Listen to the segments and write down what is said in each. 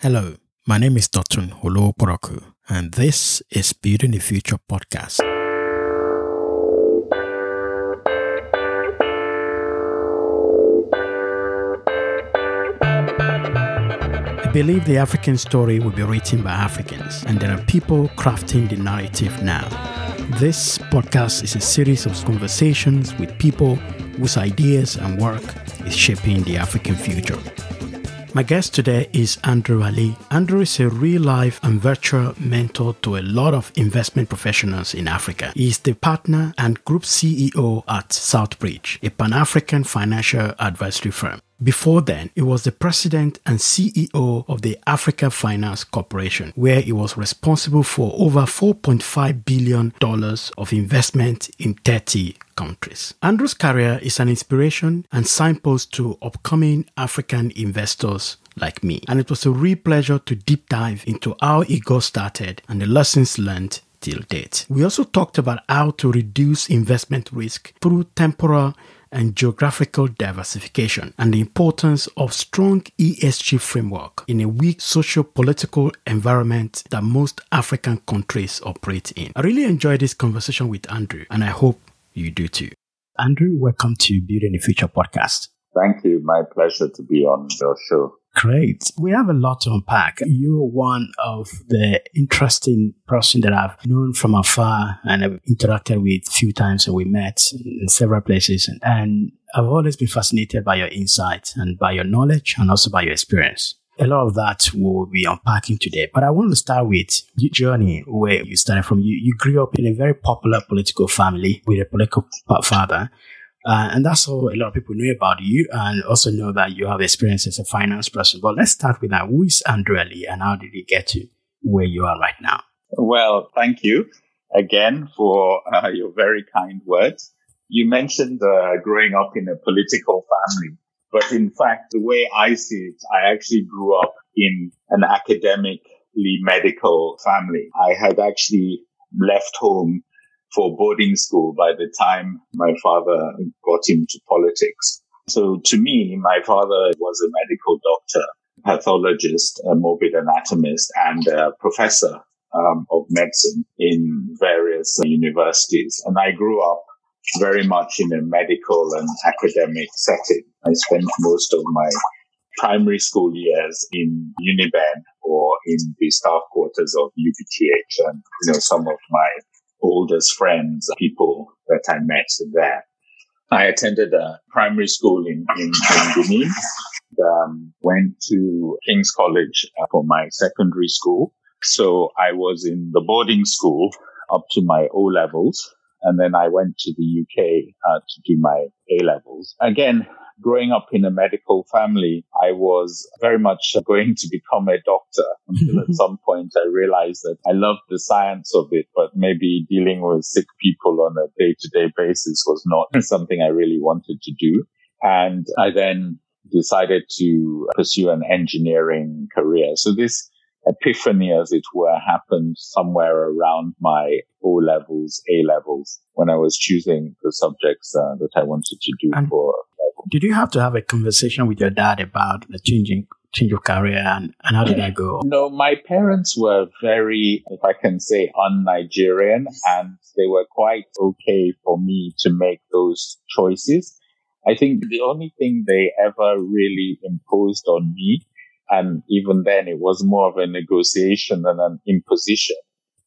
Hello, my name is Dotun Olowoporoku, and this is Building the Future podcast. I believe the African story will be written by Africans, and there are people crafting the narrative now. This podcast is a series of conversations with people whose ideas and work is shaping the African future. My guest today is Andrew Alli. Andrew is a real life and virtual mentor to a lot of investment professionals in Africa. He is the partner and group CEO at Southbridge, a Pan African financial advisory firm. Before then, he was the president and CEO of the Africa Finance Corporation, where he was responsible for over $4.5 billion of investment in 30 countries. Andrew's career is an inspiration and signpost to upcoming African investors like me. And it was a real pleasure to deep dive into how he got started and the lessons learned till date. We also talked about how to reduce investment risk through temporal and geographical diversification and the importance of strong ESG framework in a weak socio-political environment that most African countries operate in. I really enjoyed this conversation with Andrew and I hope you do too. Andrew, welcome to Building the Future podcast. Thank you. My pleasure to be on your show. Great. We have a lot to unpack. You're one of the interesting person that I've known from afar and I've interacted with a few times and we met in several places. And I've always been fascinated by your insight and by your knowledge and also by your experience. A lot of that we'll be unpacking today, but I want to start with your journey where you started from. You, you grew up in a very popular political family with a political father uh, and that's all a lot of people know about you and also know that you have experience as a finance person. But let's start with that. Who is Andrew Alli and how did he get to where you are right now? Well, thank you again for uh, your very kind words. You mentioned uh, growing up in a political family, but in fact, the way I see it, I actually grew up in an academically medical family. I had actually left home for boarding school by the time my father got into politics. So to me, my father was a medical doctor, pathologist, a morbid anatomist, and a professor um, of medicine in various universities. And I grew up very much in a medical and academic setting. I spent most of my primary school years in Uniben or in the staff quarters of UBTH and, you know, some of my oldest friends, people that I met there. I attended a primary school in, in, in Benin, um, went to King's College uh, for my secondary school. So I was in the boarding school up to my O levels. And then I went to the UK uh, to do my A levels. Again, growing up in a medical family, I was very much going to become a doctor until at some point I realized that I loved the science of it, but maybe dealing with sick people on a day to day basis was not something I really wanted to do. And I then decided to pursue an engineering career. So this epiphany, as it were, happened somewhere around my O levels, A levels, when I was choosing the subjects uh, that I wanted to do and for did you have to have a conversation with your dad about the changing change of career and, and how did that go? No, my parents were very, if I can say, un-Nigerian and they were quite okay for me to make those choices. I think the only thing they ever really imposed on me, and even then it was more of a negotiation than an imposition,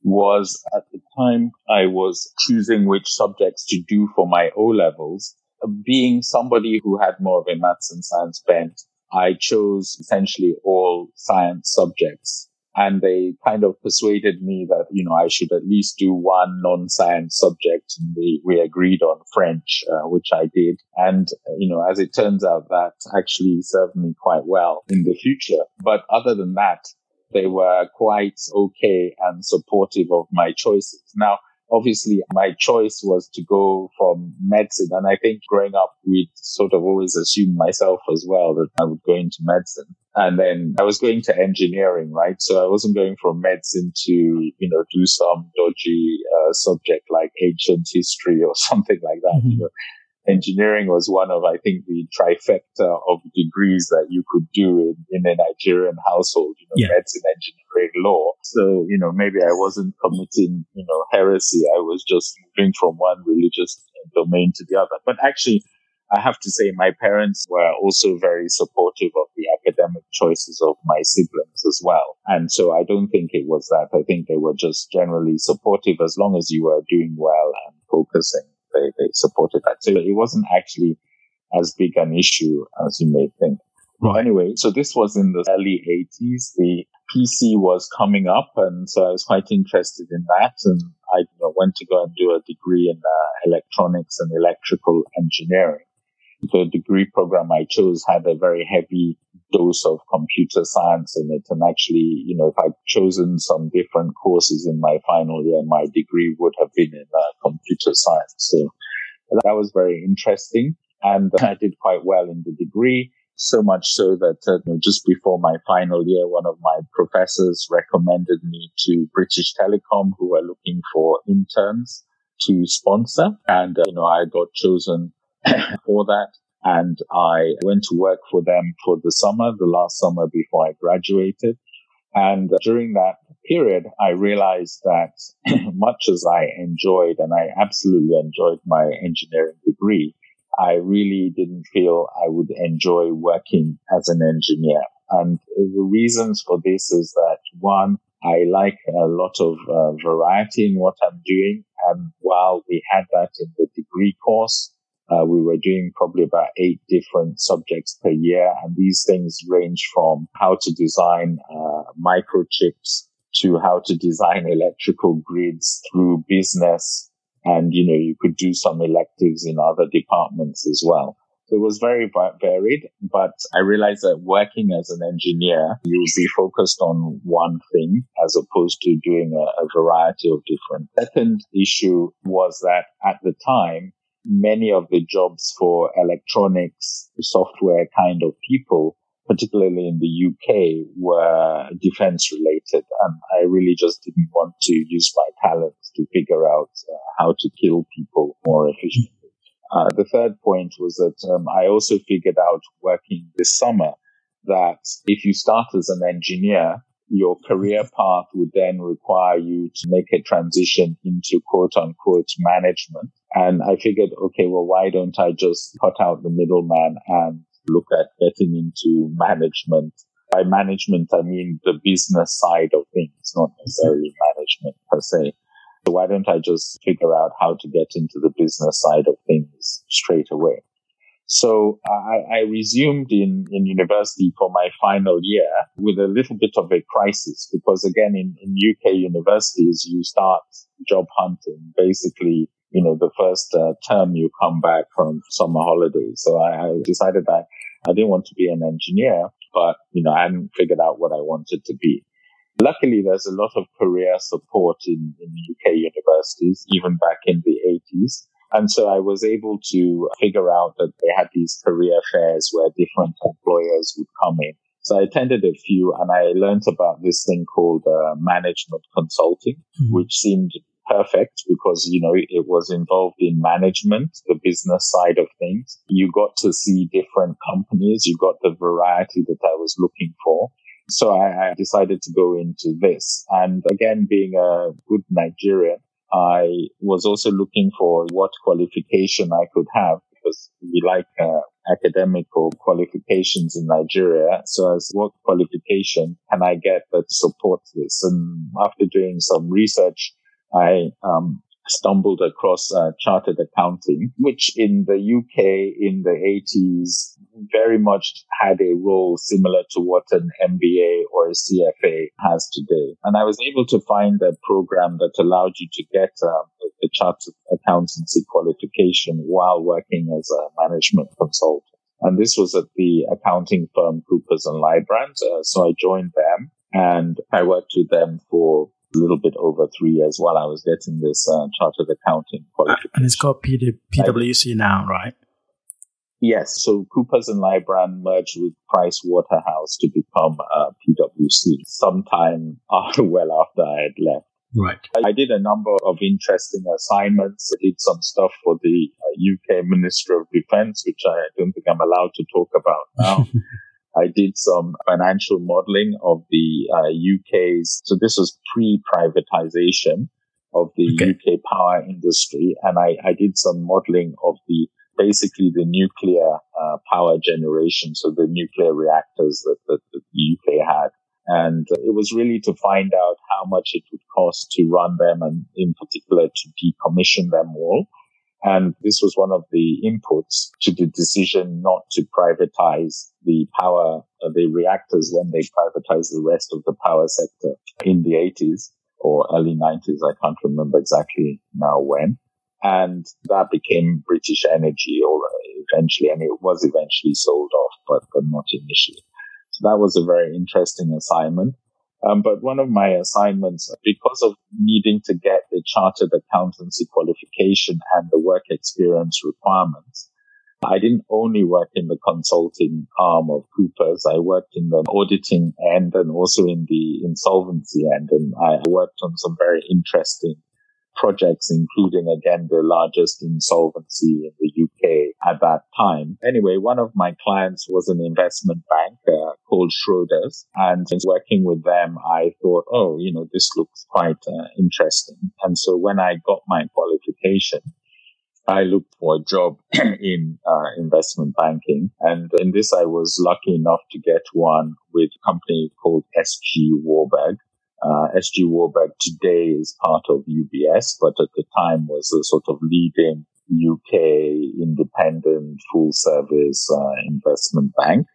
was at the time I was choosing which subjects to do for my O levels being somebody who had more of a maths and science bent, I chose essentially all science subjects. And they kind of persuaded me that, you know, I should at least do one non-science subject. And we, we agreed on French, uh, which I did. And, you know, as it turns out, that actually served me quite well in the future. But other than that, they were quite okay and supportive of my choices. Now, obviously my choice was to go from medicine. And I think growing up, we sort of always assumed myself as well that I would go into medicine. And then I was going to engineering, right? So I wasn't going from medicine to, you know, do some dodgy uh, subject like ancient history or something like that. Mm-hmm. Engineering was one of, I think, the trifecta of degrees that you could do in, in a Nigerian household, you know, yeah. medicine, engineering, law. So, you know, maybe I wasn't committing, you know, heresy. I was just moving from one religious domain to the other. But actually, I have to say my parents were also very supportive of the academic choices of my siblings as well. And so I don't think it was that. I think they were just generally supportive as long as you were doing well and focusing. They, they supported that. So it wasn't actually as big an issue as you may think. Right. Anyway, so this was in the early 80s. The PC was coming up, and so I was quite interested in that. And I you know, went to go and do a degree in uh, electronics and electrical engineering the degree program I chose had a very heavy dose of computer science in it. And actually, you know, if I'd chosen some different courses in my final year, my degree would have been in uh, computer science. So that was very interesting. And I did quite well in the degree. So much so that uh, you know, just before my final year, one of my professors recommended me to British Telecom, who were looking for interns to sponsor. And, uh, you know, I got chosen for that. And I went to work for them for the summer, the last summer before I graduated. And during that period, I realized that much as I enjoyed and I absolutely enjoyed my engineering degree, I really didn't feel I would enjoy working as an engineer. And the reasons for this is that one, I like a lot of uh, variety in what I'm doing. And while we had that in the degree course, uh, we were doing probably about eight different subjects per year. And these things range from how to design uh, microchips to how to design electrical grids through business. And, you know, you could do some electives in other departments as well. So it was very varied, but I realized that working as an engineer, you'll be focused on one thing as opposed to doing a, a variety of different. Second issue was that at the time, many of the jobs for electronics, software kind of people, particularly in the UK, were defense related. And I really just didn't want to use my talents to figure out uh, how to kill people more efficiently. Uh, the third point was that um, I also figured out working this summer that if you start as an engineer, your career path would then require you to make a transition into quote unquote management. And I figured, okay, well, why don't I just cut out the middleman and look at getting into management? By management, I mean the business side of things, not necessarily management per se. So why don't I just figure out how to get into the business side of things straight away? So I, I, resumed in, in university for my final year with a little bit of a crisis because again, in, in UK universities, you start job hunting basically, you know, the first uh, term you come back from summer holidays. So I, I decided that I didn't want to be an engineer, but, you know, I hadn't figured out what I wanted to be. Luckily, there's a lot of career support in, in UK universities, even back in the 80s. And so I was able to figure out that they had these career fairs where different employers would come in. So I attended a few and I learned about this thing called uh, management consulting, mm-hmm. which seemed perfect because, you know, it was involved in management, the business side of things. You got to see different companies. You got the variety that I was looking for. So I, I decided to go into this. And again, being a good Nigerian, I was also looking for what qualification I could have because we like uh, qualifications in Nigeria. So as what qualification can I get that supports this? And after doing some research, I um, stumbled across uh, chartered accounting, which in the UK in the 80s very much had a role similar to what an MBA or a CFA has today. And I was able to find a program that allowed you to get um, a chartered accountancy qualification while working as a management consultant. And this was at the accounting firm Coopers and Lybrand. Uh, so I joined them and I worked with them for a little bit over three years while I was getting this uh, chartered accounting qualification. And it's called PD- PwC now, right? Yes. So Coopers and Lybrand merged with Price Waterhouse to become uh, PwC sometime after, well after I had left. Right. I did a number of interesting assignments. I did some stuff for the UK uh, Minister of Defense, which I don't think I'm allowed to talk about now. I did some financial modeling of the uh, UK's. So this was pre-privatization of the okay. UK power industry. And I, I, did some modeling of the basically the nuclear uh, power generation. So the nuclear reactors that, that, that the UK had. And it was really to find out how much it would cost to run them and in particular to decommission them all. And this was one of the inputs to the decision not to privatize the power, uh, the reactors when they privatized the rest of the power sector in the 80s or early 90s. I can't remember exactly now when. And that became British Energy or eventually, and it was eventually sold off, but, but not initially. So that was a very interesting assignment. Um, but one of my assignments, because of needing to get the chartered accountancy qualification and the work experience requirements, I didn't only work in the consulting arm of Coopers. I worked in the auditing end and also in the insolvency end. And I worked on some very interesting projects, including again the largest insolvency in the UK at that time. Anyway, one of my clients was an investment bank uh, called Schroders, and working with them, I thought, oh, you know, this looks quite uh, interesting. And so when I got my qualification, I looked for a job in uh, investment banking. And in this, I was lucky enough to get one with a company called SG Warburg. Uh, SG Warburg today is part of UBS, but at the time was a sort of leading UK independent full service uh, investment bank.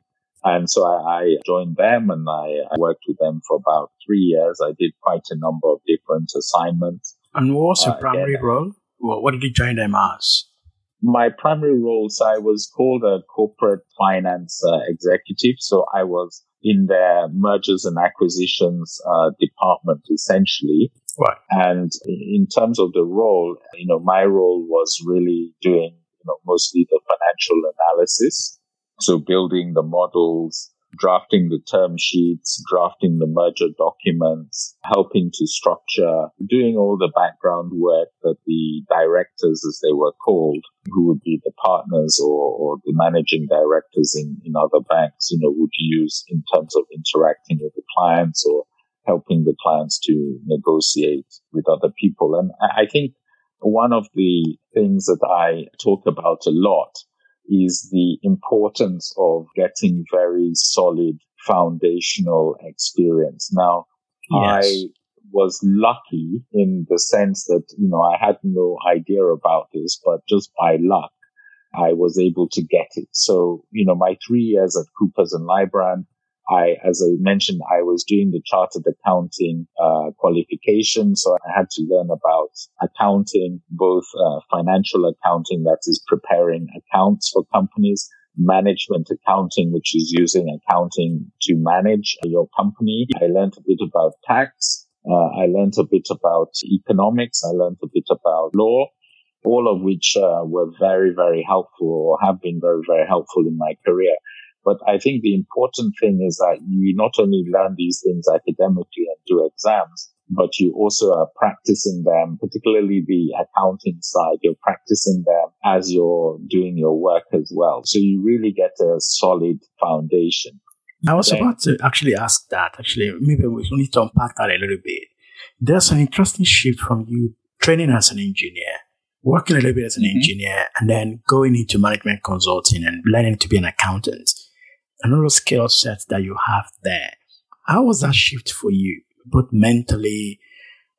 And so I, I joined them and I, I, worked with them for about three years. I did quite a number of different assignments. And what was your uh, primary again, role? What did you join them as? My primary roles, I was called a corporate finance uh, executive. So I was in their mergers and acquisitions uh, department essentially. Right. And in terms of the role, you know, my role was really doing, you know, mostly the financial analysis. So building the models, drafting the term sheets, drafting the merger documents, helping to structure, doing all the background work that the directors, as they were called, who would be the partners or, or the managing directors in, in other banks, you know, would use in terms of interacting with the clients or helping the clients to negotiate with other people. And I think one of the things that I talk about a lot is the importance of getting very solid foundational experience. Now, yes. I was lucky in the sense that, you know, I had no idea about this, but just by luck, I was able to get it. So, you know, my three years at Coopers and Lybrand, I, as I mentioned, I was doing the chartered accounting uh, qualification, so I had to learn about accounting, both uh, financial accounting, that is preparing accounts for companies, management accounting, which is using accounting to manage your company. I learned a bit about tax. Uh, I learned a bit about economics. I learned a bit about law all of which uh, were very, very helpful or have been very, very helpful in my career. But I think the important thing is that you not only learn these things academically and do exams, but you also are practicing them, particularly the accounting side. You're practicing them as you're doing your work as well. So you really get a solid foundation. I was then, about to actually ask that. Actually, maybe we need to unpack that a little bit. There's an interesting shift from you training as an engineer, working a little bit as an mm-hmm. engineer, and then going into management consulting and learning to be an accountant another skill set that you have there. How was that shift for you, both mentally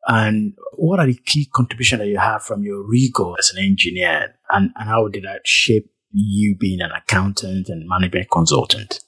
and what are the key contributions that you have from your rigor as an engineer and, and how did that shape you being an accountant and management consultant?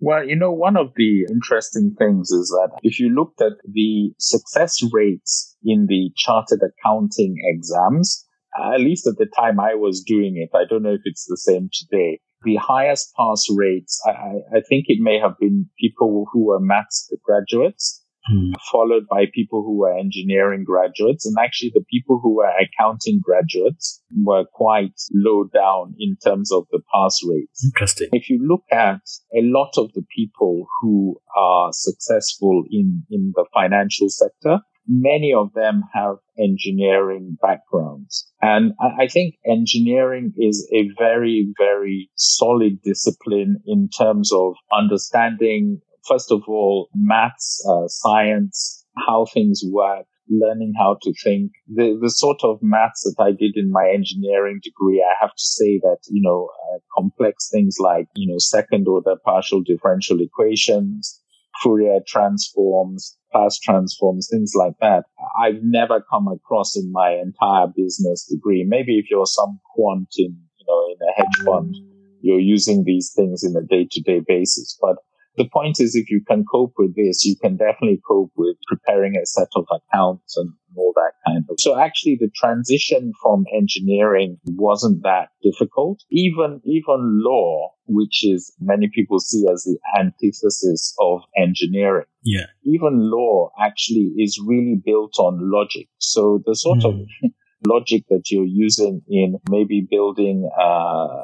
Well, you know, one of the interesting things is that if you looked at the success rates in the chartered accounting exams, at least at the time I was doing it, I don't know if it's the same today, the highest pass rates, I, I, think it may have been people who were maths graduates, mm. followed by people who were engineering graduates. And actually the people who were accounting graduates were quite low down in terms of the pass rates. Interesting. If you look at a lot of the people who are successful in, in the financial sector, many of them have engineering backgrounds. And I think engineering is a very, very solid discipline in terms of understanding, first of all, maths, uh, science, how things work, learning how to think. The, the sort of maths that I did in my engineering degree, I have to say that, you know, uh, complex things like, you know, second order partial differential equations, Fourier transforms, Laplace transforms, things like that. I've never come across in my entire business degree. Maybe if you're some quant in, you know, in a hedge fund, you're using these things in a day to day basis. But the point is, if you can cope with this, you can definitely cope with preparing a set of accounts and all that kind of. So actually the transition from engineering wasn't that difficult. Even, even law, which is many people see as the antithesis of engineering. Yeah. Even law actually is really built on logic. So the sort mm. of hmm. logic that you're using in maybe building, uh,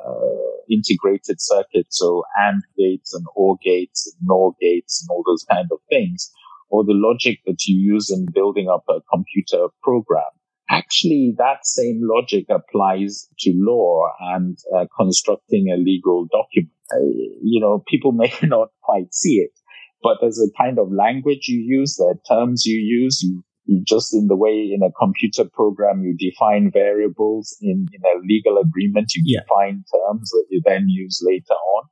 integrated circuits, so AND gates and OR gates and NOR gates and all those kind of things, or the logic that you use in building up a computer program. Actually, that same logic applies to law and uh, constructing a legal document. Uh, you know, people may not quite see it, but there's a kind of language you use, there are terms you use, you just in the way in a computer program you define variables in, in a legal agreement you yeah. define terms that you then use later on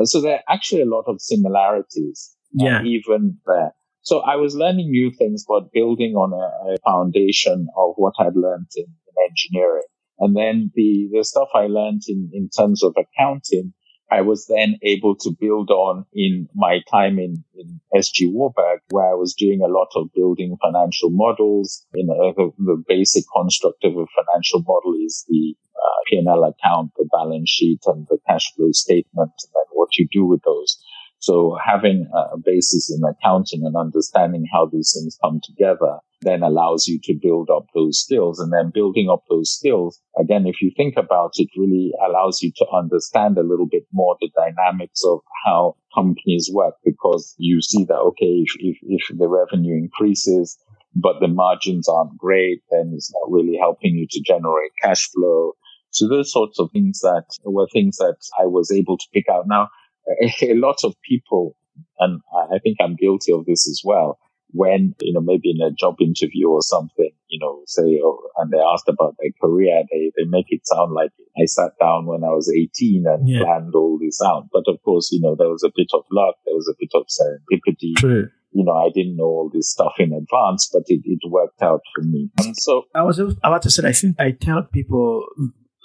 uh, so there are actually a lot of similarities uh, yeah. Even there so i was learning new things but building on a, a foundation of what i'd learned in, in engineering and then the the stuff i learned in in terms of accounting I was then able to build on in my time in, in SG Warburg, where I was doing a lot of building financial models. You know, the, the basic construct of a financial model is the uh, P&L account, the balance sheet, and the cash flow statement, and then what you do with those. So having a basis in accounting and understanding how these things come together then allows you to build up those skills. And then building up those skills, again, if you think about it, really allows you to understand a little bit more the dynamics of how companies work because you see that, okay, if, if, if the revenue increases, but the margins aren't great, then it's not really helping you to generate cash flow. So those sorts of things that were things that I was able to pick out. Now, a lot of people, and I think I'm guilty of this as well, when, you know, maybe in a job interview or something, you know, say, oh, and they asked about their career, they, they make it sound like I sat down when I was 18 and yeah. planned all this out. But of course, you know, there was a bit of luck. There was a bit of serendipity. True. You know, I didn't know all this stuff in advance, but it, it worked out for me. And so I was about to say, I think I tell people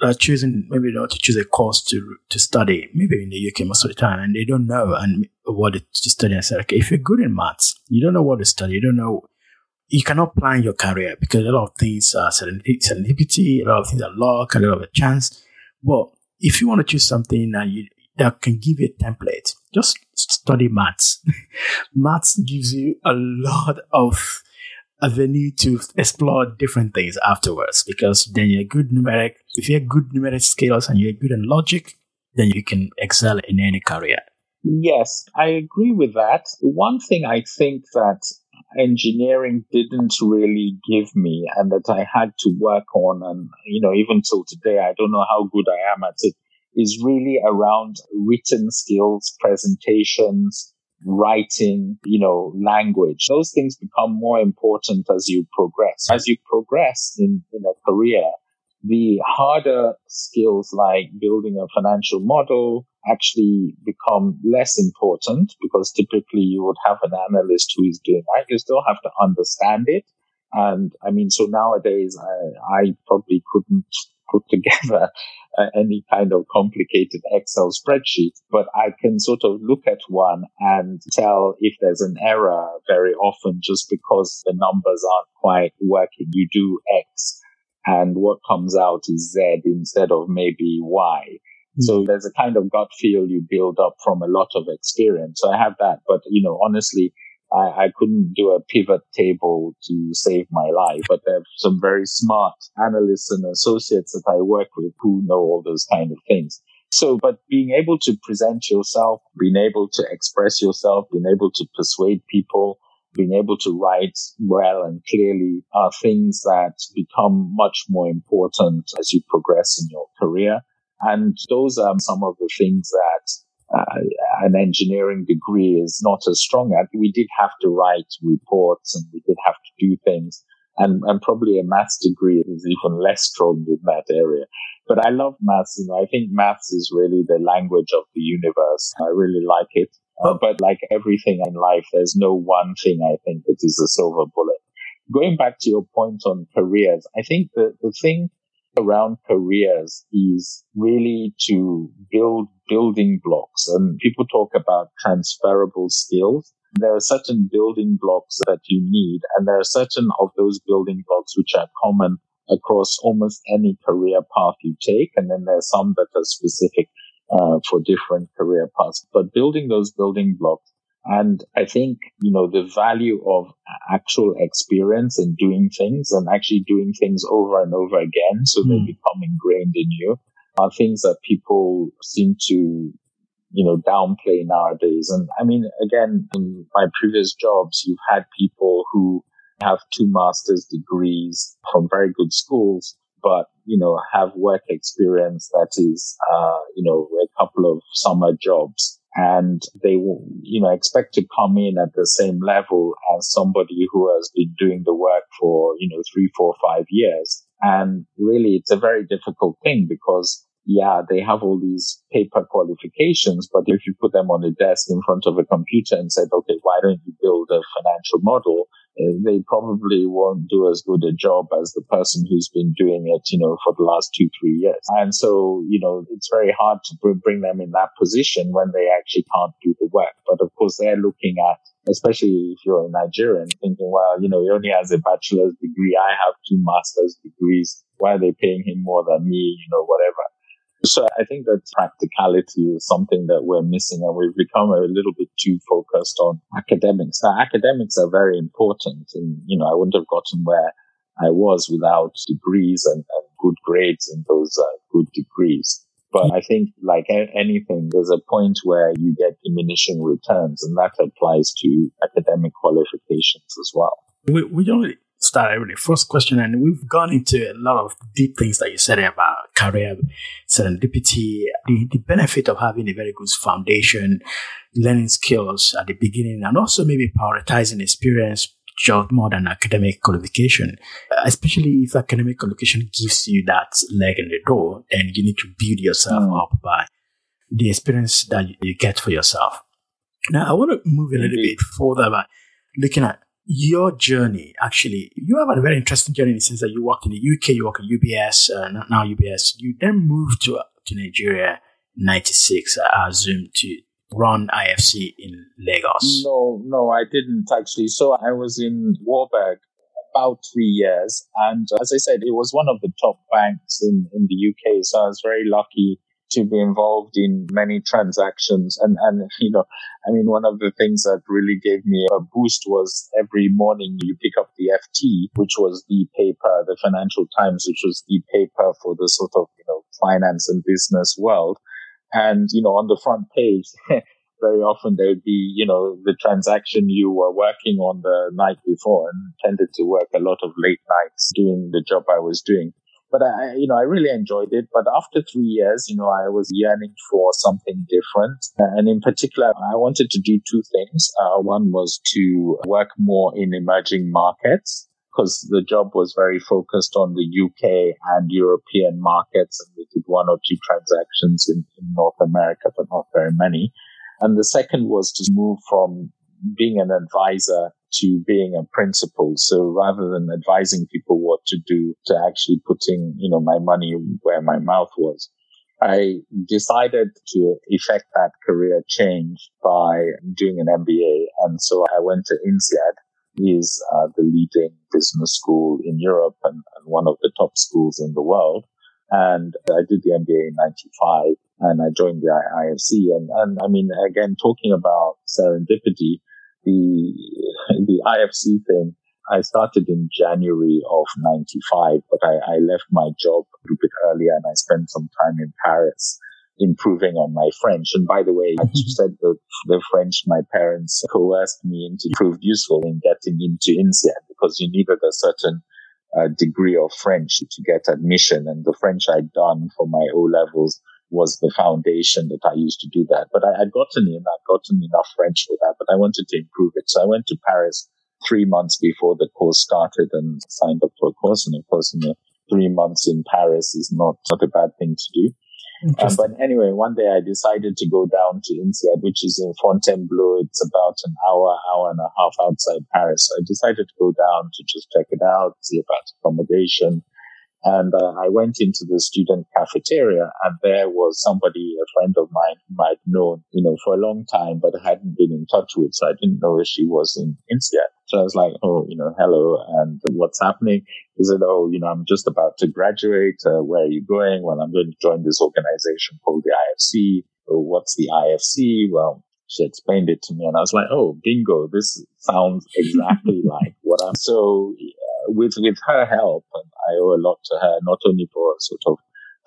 are choosing maybe not to choose a course to to study, maybe in the UK most of the time, and they don't know and what to study. I said, okay, if you're good in maths, you don't know what to study, you don't know, you cannot plan your career because a lot of things are serendipity, a lot of things are luck, a lot of a chance. But if you want to choose something that you that can give you a template, just study maths. maths gives you a lot of avenue to explore different things afterwards because then you're good numeric. If you're good numeric skills and you're good in logic, then you can excel in any career. Yes, I agree with that. One thing I think that engineering didn't really give me and that I had to work on and, you know, even till today, I don't know how good I am at it is really around written skills, presentations, writing, you know, language. Those things become more important as you progress. As you progress in, in a career, the harder skills like building a financial model actually become less important because typically you would have an analyst who is doing that. You still have to understand it. And I mean, so nowadays I, I probably couldn't put together uh, any kind of complicated Excel spreadsheet, but I can sort of look at one and tell if there's an error very often just because the numbers aren't quite working. You do X and what comes out is Z instead of maybe Y. Mm-hmm. So there's a kind of gut feel you build up from a lot of experience. So I have that, but you know, honestly, I, I couldn't do a pivot table to save my life, but there are some very smart analysts and associates that I work with who know all those kind of things. So, but being able to present yourself, being able to express yourself, being able to persuade people, being able to write well and clearly are things that become much more important as you progress in your career. And those are some of the things that uh, an engineering degree is not as strong at. We did have to write reports and we did have to do things. And, and probably a maths degree is even less strong in that area. But I love maths. You know, I think maths is really the language of the universe. I really like it. Uh, but like everything in life, there's no one thing I think that is a silver bullet. Going back to your point on careers, I think the, the thing around careers is really to build building blocks. And people talk about transferable skills. There are certain building blocks that you need, and there are certain of those building blocks which are common across almost any career path you take. And then there are some that are specific uh, for different career paths, but building those building blocks. And I think, you know, the value of actual experience and doing things and actually doing things over and over again. So mm. they hmm. become ingrained in you are things that people seem to, you know, downplay nowadays. And I mean, again, in my previous jobs, you've had people who have two master's degrees from very good schools but you know have work experience that is uh, you know a couple of summer jobs and they will you know expect to come in at the same level as somebody who has been doing the work for you know three four five years and really it's a very difficult thing because yeah, they have all these paper qualifications, but if you put them on a desk in front of a computer and said, okay, why don't you build a financial model? Uh, they probably won't do as good a job as the person who's been doing it, you know, for the last two, three years. And so, you know, it's very hard to bring them in that position when they actually can't do the work. But of course, they're looking at, especially if you're a Nigerian, thinking, well, you know, he only has a bachelor's degree. I have two master's degrees. Why are they paying him more than me? You know, whatever. So I think that practicality is something that we're missing and we've become a little bit too focused on academics. Now, academics are very important and, you know, I wouldn't have gotten where I was without degrees and, and good grades in those uh, good degrees. But I think like anything, there's a point where you get diminishing returns and that applies to academic qualifications as well. We, we don't start with the first question, and we've gone into a lot of deep things that you said about career serendipity, the, the benefit of having a very good foundation, learning skills at the beginning, and also maybe prioritizing experience job more than academic qualification. Especially if academic qualification gives you that leg in the door, and you need to build yourself mm. up by the experience that you get for yourself. Now, I want to move a little bit further by looking at your journey, actually, you have a very interesting journey in the sense that you worked in the UK, you work at UBS, uh, now UBS. You then moved to, to Nigeria 96, I assume, to run IFC in Lagos. No, no, I didn't actually. So I was in Warburg about three years. And as I said, it was one of the top banks in, in the UK. So I was very lucky to be involved in many transactions. And, and, you know, I mean, one of the things that really gave me a boost was every morning you pick up the FT, which was the paper, the Financial Times, which was the paper for the sort of, you know, finance and business world. And, you know, on the front page, very often there would be, you know, the transaction you were working on the night before and tended to work a lot of late nights doing the job I was doing but I, you know, I really enjoyed it. But after three years, you know, I was yearning for something different. And in particular, I wanted to do two things. Uh, one was to work more in emerging markets because the job was very focused on the UK and European markets. And we did one or two transactions in, in North America, but not very many. And the second was to move from being an advisor to being a principal. So rather than advising people what to do to actually putting, you know, my money where my mouth was, I decided to effect that career change by doing an MBA. And so I went to INSEAD, is uh, the leading business school in Europe and, and one of the top schools in the world. And I did the MBA in 95 and I joined the IFC. And, and I mean, again, talking about serendipity, the the IFC thing, I started in January of 95, but I, I left my job a little bit earlier and I spent some time in Paris. improving on my French. And by the way, I said that the French my parents coerced me into proved useful in getting into INSEAD because you needed a certain uh, degree of French to get admission. And the French I'd done for my O levels was the foundation that I used to do that. But I had gotten in, I'd gotten enough French for that, but I wanted to improve it. So I went to Paris three months before the course started and signed up for a course. And of course, you know, three months in Paris is not, not a bad thing to do. Um, but anyway, one day I decided to go down to INSEAD, which is in Fontainebleau. It's about an hour, hour and a half outside Paris. So I decided to go down to just check it out, see about accommodation. And uh, I went into the student cafeteria and there was somebody, a friend of mine whom I'd known, you know, for a long time, but hadn't been in touch with. So I didn't know if she was in INSEAD. So I was like, oh, you know, hello. And what's happening? He said, oh, you know, I'm just about to graduate. Uh, where are you going? Well, I'm going to join this organization called the IFC. Oh, what's the IFC? Well, she explained it to me and I was like, oh, bingo. This sounds exactly like what I'm. So with, with her help, and I owe a lot to her, not only for sort of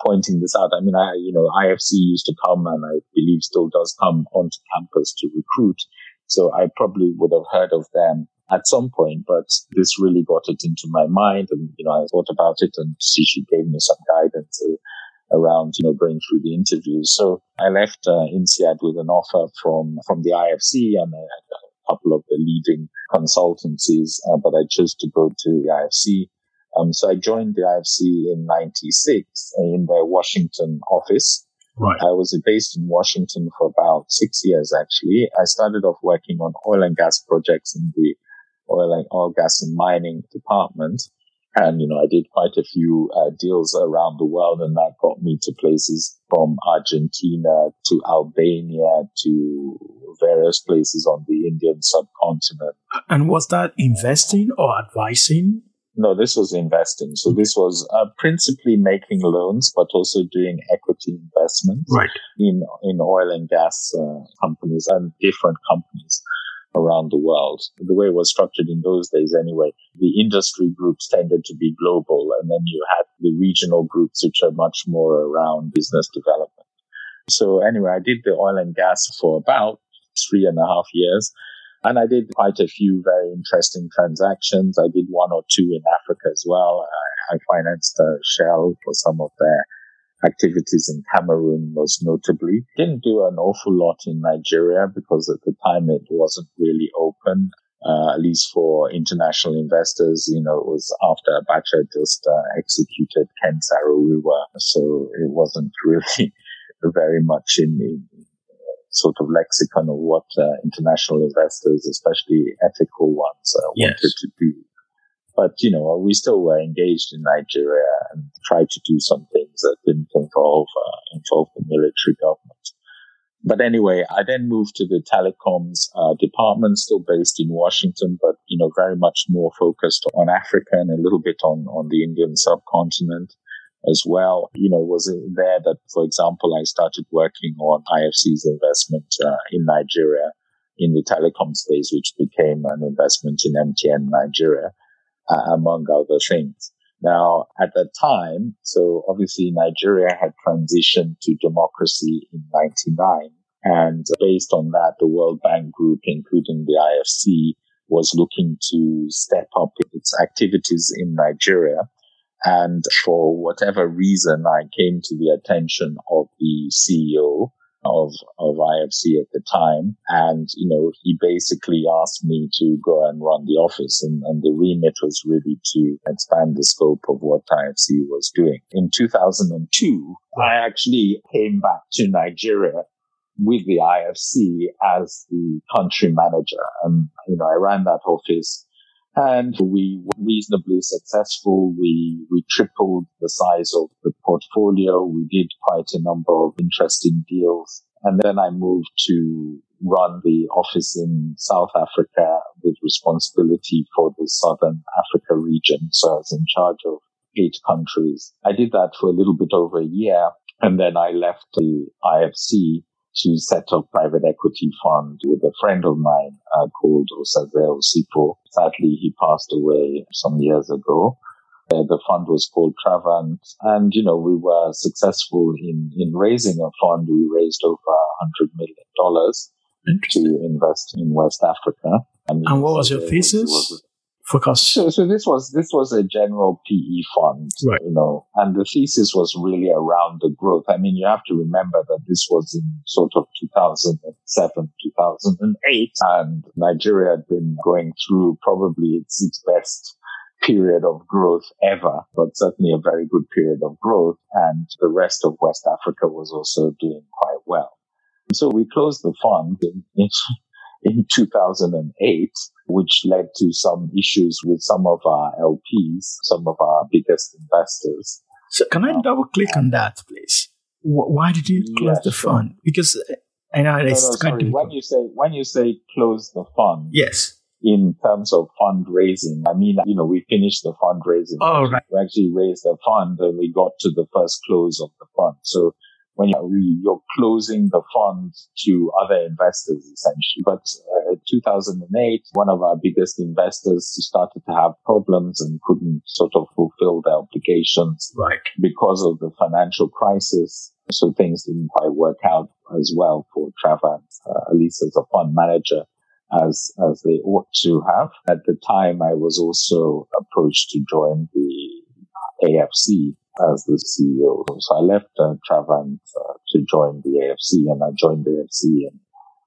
pointing this out. I mean, I, you know, IFC used to come and I believe still does come onto campus to recruit. So I probably would have heard of them at some point, but this really got it into my mind. And, you know, I thought about it and see she gave me some guidance around, you know, going through the interviews. So I left uh, INSEAD with an offer from, from the IFC and a couple of the leading consultancies, uh, but I chose to go to the IFC. Um, so I joined the IFC in 96 in their Washington office. Right. I was based in Washington for about six years, actually. I started off working on oil and gas projects in the oil and oil, gas and mining department. And, you know, I did quite a few uh, deals around the world and that got me to places from Argentina to Albania to various places on the Indian subcontinent. And was that investing or advising? No, this was investing. So this was uh, principally making loans, but also doing equity investments Right. in in oil and gas uh, companies and different companies around the world. The way it was structured in those days, anyway, the industry groups tended to be global, and then you had the regional groups, which are much more around business development. So anyway, I did the oil and gas for about three and a half years. And I did quite a few very interesting transactions. I did one or two in Africa as well. I, I financed uh, Shell for some of their activities in Cameroon, most notably. Didn't do an awful lot in Nigeria because at the time it wasn't really open. Uh, at least for international investors, you know, it was after Abacha just uh, executed Ken Saro-Wiwa. So it wasn't really very much in, in sort of lexicon of what uh, international investors, especially ethical ones, uh, Yes. wanted to do. But, you know, we still were engaged in Nigeria and tried to do some things that didn't involve, uh, involve the military government. But anyway, I then moved to the telecoms uh, department, still based in Washington, but, you know, very much more focused on Africa and a little bit on, on the Indian subcontinent as well. You know, it was there that, for example, I started working on IFC's investment uh, in Nigeria in the telecom space, which became an investment in MTN Nigeria, uh, among other things. Now, at that time, so obviously Nigeria had transitioned to democracy in 99. And based on that, the World Bank Group, including the IFC, was looking to step up its activities in Nigeria. And for whatever reason, I came to the attention of the CEO of, of IFC at the time. And, you know, he basically asked me to go and run the office and, and the remit was really to expand the scope of what IFC was doing. In 2002, I actually came back to Nigeria with the IFC as the country manager. And, you know, I ran that office and we were reasonably successful. We, we tripled the size of the portfolio. We did quite a number of interesting deals. And then I moved to run the office in South Africa with responsibility for the Southern Africa region. So I was in charge of eight countries. I did that for a little bit over a year. And then I left the IFC to set up private equity fund with a friend of mine uh, called Osaze Osifo. Sadly, he passed away some years ago. Uh, the fund was called Travant. And, you know, we were successful in, in raising a fund. We raised over $100 million to invest in West Africa. and what was your thesis? So, so this was this was a general PE fund, right. you know, and the thesis was really around the growth. I mean, you have to remember that this was in sort of 2007, 2008, and Nigeria had been going through probably its, its best period of growth ever, but certainly a very good period of growth. And the rest of West Africa was also doing quite well. So we closed the fund in, in, in 2008 which led to some issues with some of our LPs, some of our biggest investors. So can I um, double click on that, please? Why did you close the sure. fund? Because I know it's no, no, sorry. Difficult. When you say when you say close the fund, yes. In terms of fundraising, I mean, you know, we finished the fundraising. Oh, right. We actually raised the fund and we got to the first close of the fund. So when you're closing the fund to other investors essentially. But uh, 2008, one of our biggest investors started to have problems and couldn't sort of fulfill their obligations right. because of the financial crisis. So things didn't quite work out as well for Travant, uh, at least as a fund manager as as they ought to have. At the time, I was also approached to join the AFC, as the CEO. So I left uh, Travant uh, to join the AFC and I joined the AFC in,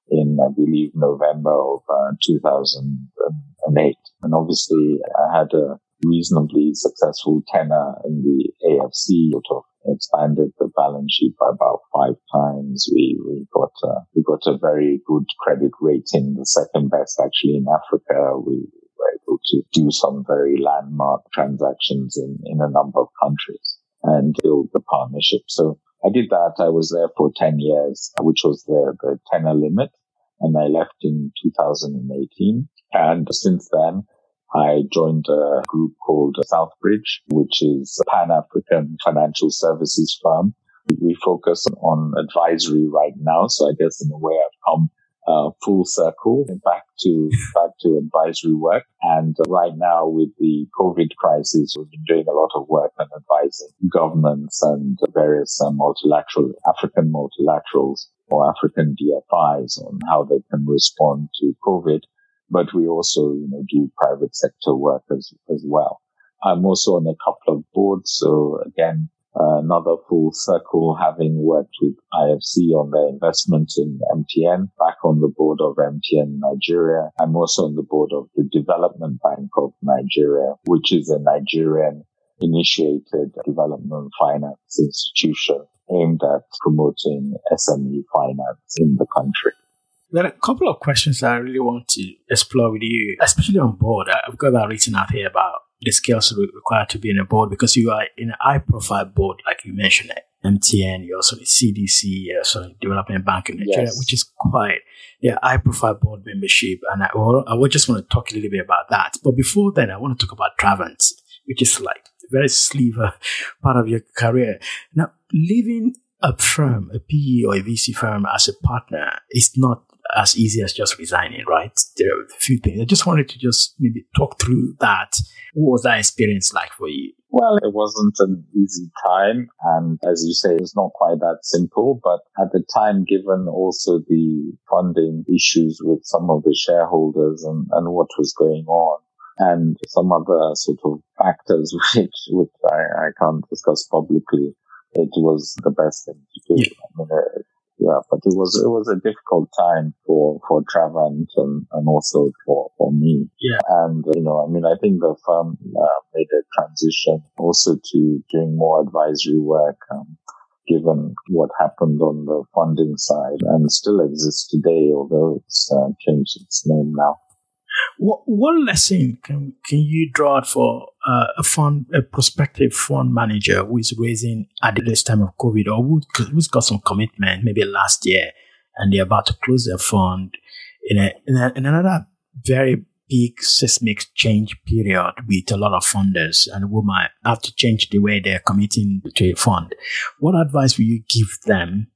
in I believe, November of uh, 2008. And obviously I had a reasonably successful tenure in the AFC, sort of expanded the balance sheet by about five times. We, we got, uh, we got a very good credit rating, the second best actually in Africa. We, were able to do some very landmark transactions in, in a number of countries and build the partnership. So I did that. I was there for 10 years, which was the, the tenor limit. And I left in 2018. And since then, I joined a group called Southbridge, which is a Pan-African financial services firm. We focus on advisory right now. So I guess in a way I've come uh, full circle back to back to advisory work. And right now, with the COVID crisis, we've been doing a lot of work on advising governments and various uh, multilateral African multilaterals or African DFIs on how they can respond to COVID. But we also, you know, do private sector work as as well. I'm also on a couple of boards, so again, another full circle having worked with IFC on their investment in MTN, back on the board of MTN Nigeria. I'm also on the board of the Development Bank of Nigeria, which is a Nigerian initiated development finance institution aimed at promoting SME finance in the country. There are a couple of questions I really want to explore with you, especially on board. I've got that written out here about the skills required to be in a board because you are in a high profile board, like you mentioned, it, MTN, you're also the CDC, you're also Development Bank in Nigeria, yes. which is quite yeah, high profile board membership. And I, I would just want to talk a little bit about that. But before then, I want to talk about Travant, which is like a very sliver part of your career. Now, leaving a firm, a PE or a VC firm as a partner is not as easy as just resigning, right? There are a few things. I just wanted to just maybe talk through that. What was that experience like for you? Well, it wasn't an easy time. And as you say, it's not quite that simple. But at the time, given also the funding issues with some of the shareholders and, and what was going on, and some other sort of factors which, which I, I can't discuss publicly, it was the best thing to do. I mean, yeah, but it was it was a difficult time for for Travant and, and also for for me. Yeah, and you know, I mean, I think the firm uh, made a transition also to doing more advisory work. Um, given what happened on the funding side and still exists today, although it's uh, changed its name now. What, what lesson can, can you draw for uh, a fund, a prospective fund manager who is raising at this time of COVID or who, who's got some commitment maybe last year and they're about to close their fund in, a, in, a, in another very big seismic change period with a lot of funders and who might have to change the way they're committing to a fund. What advice will you give them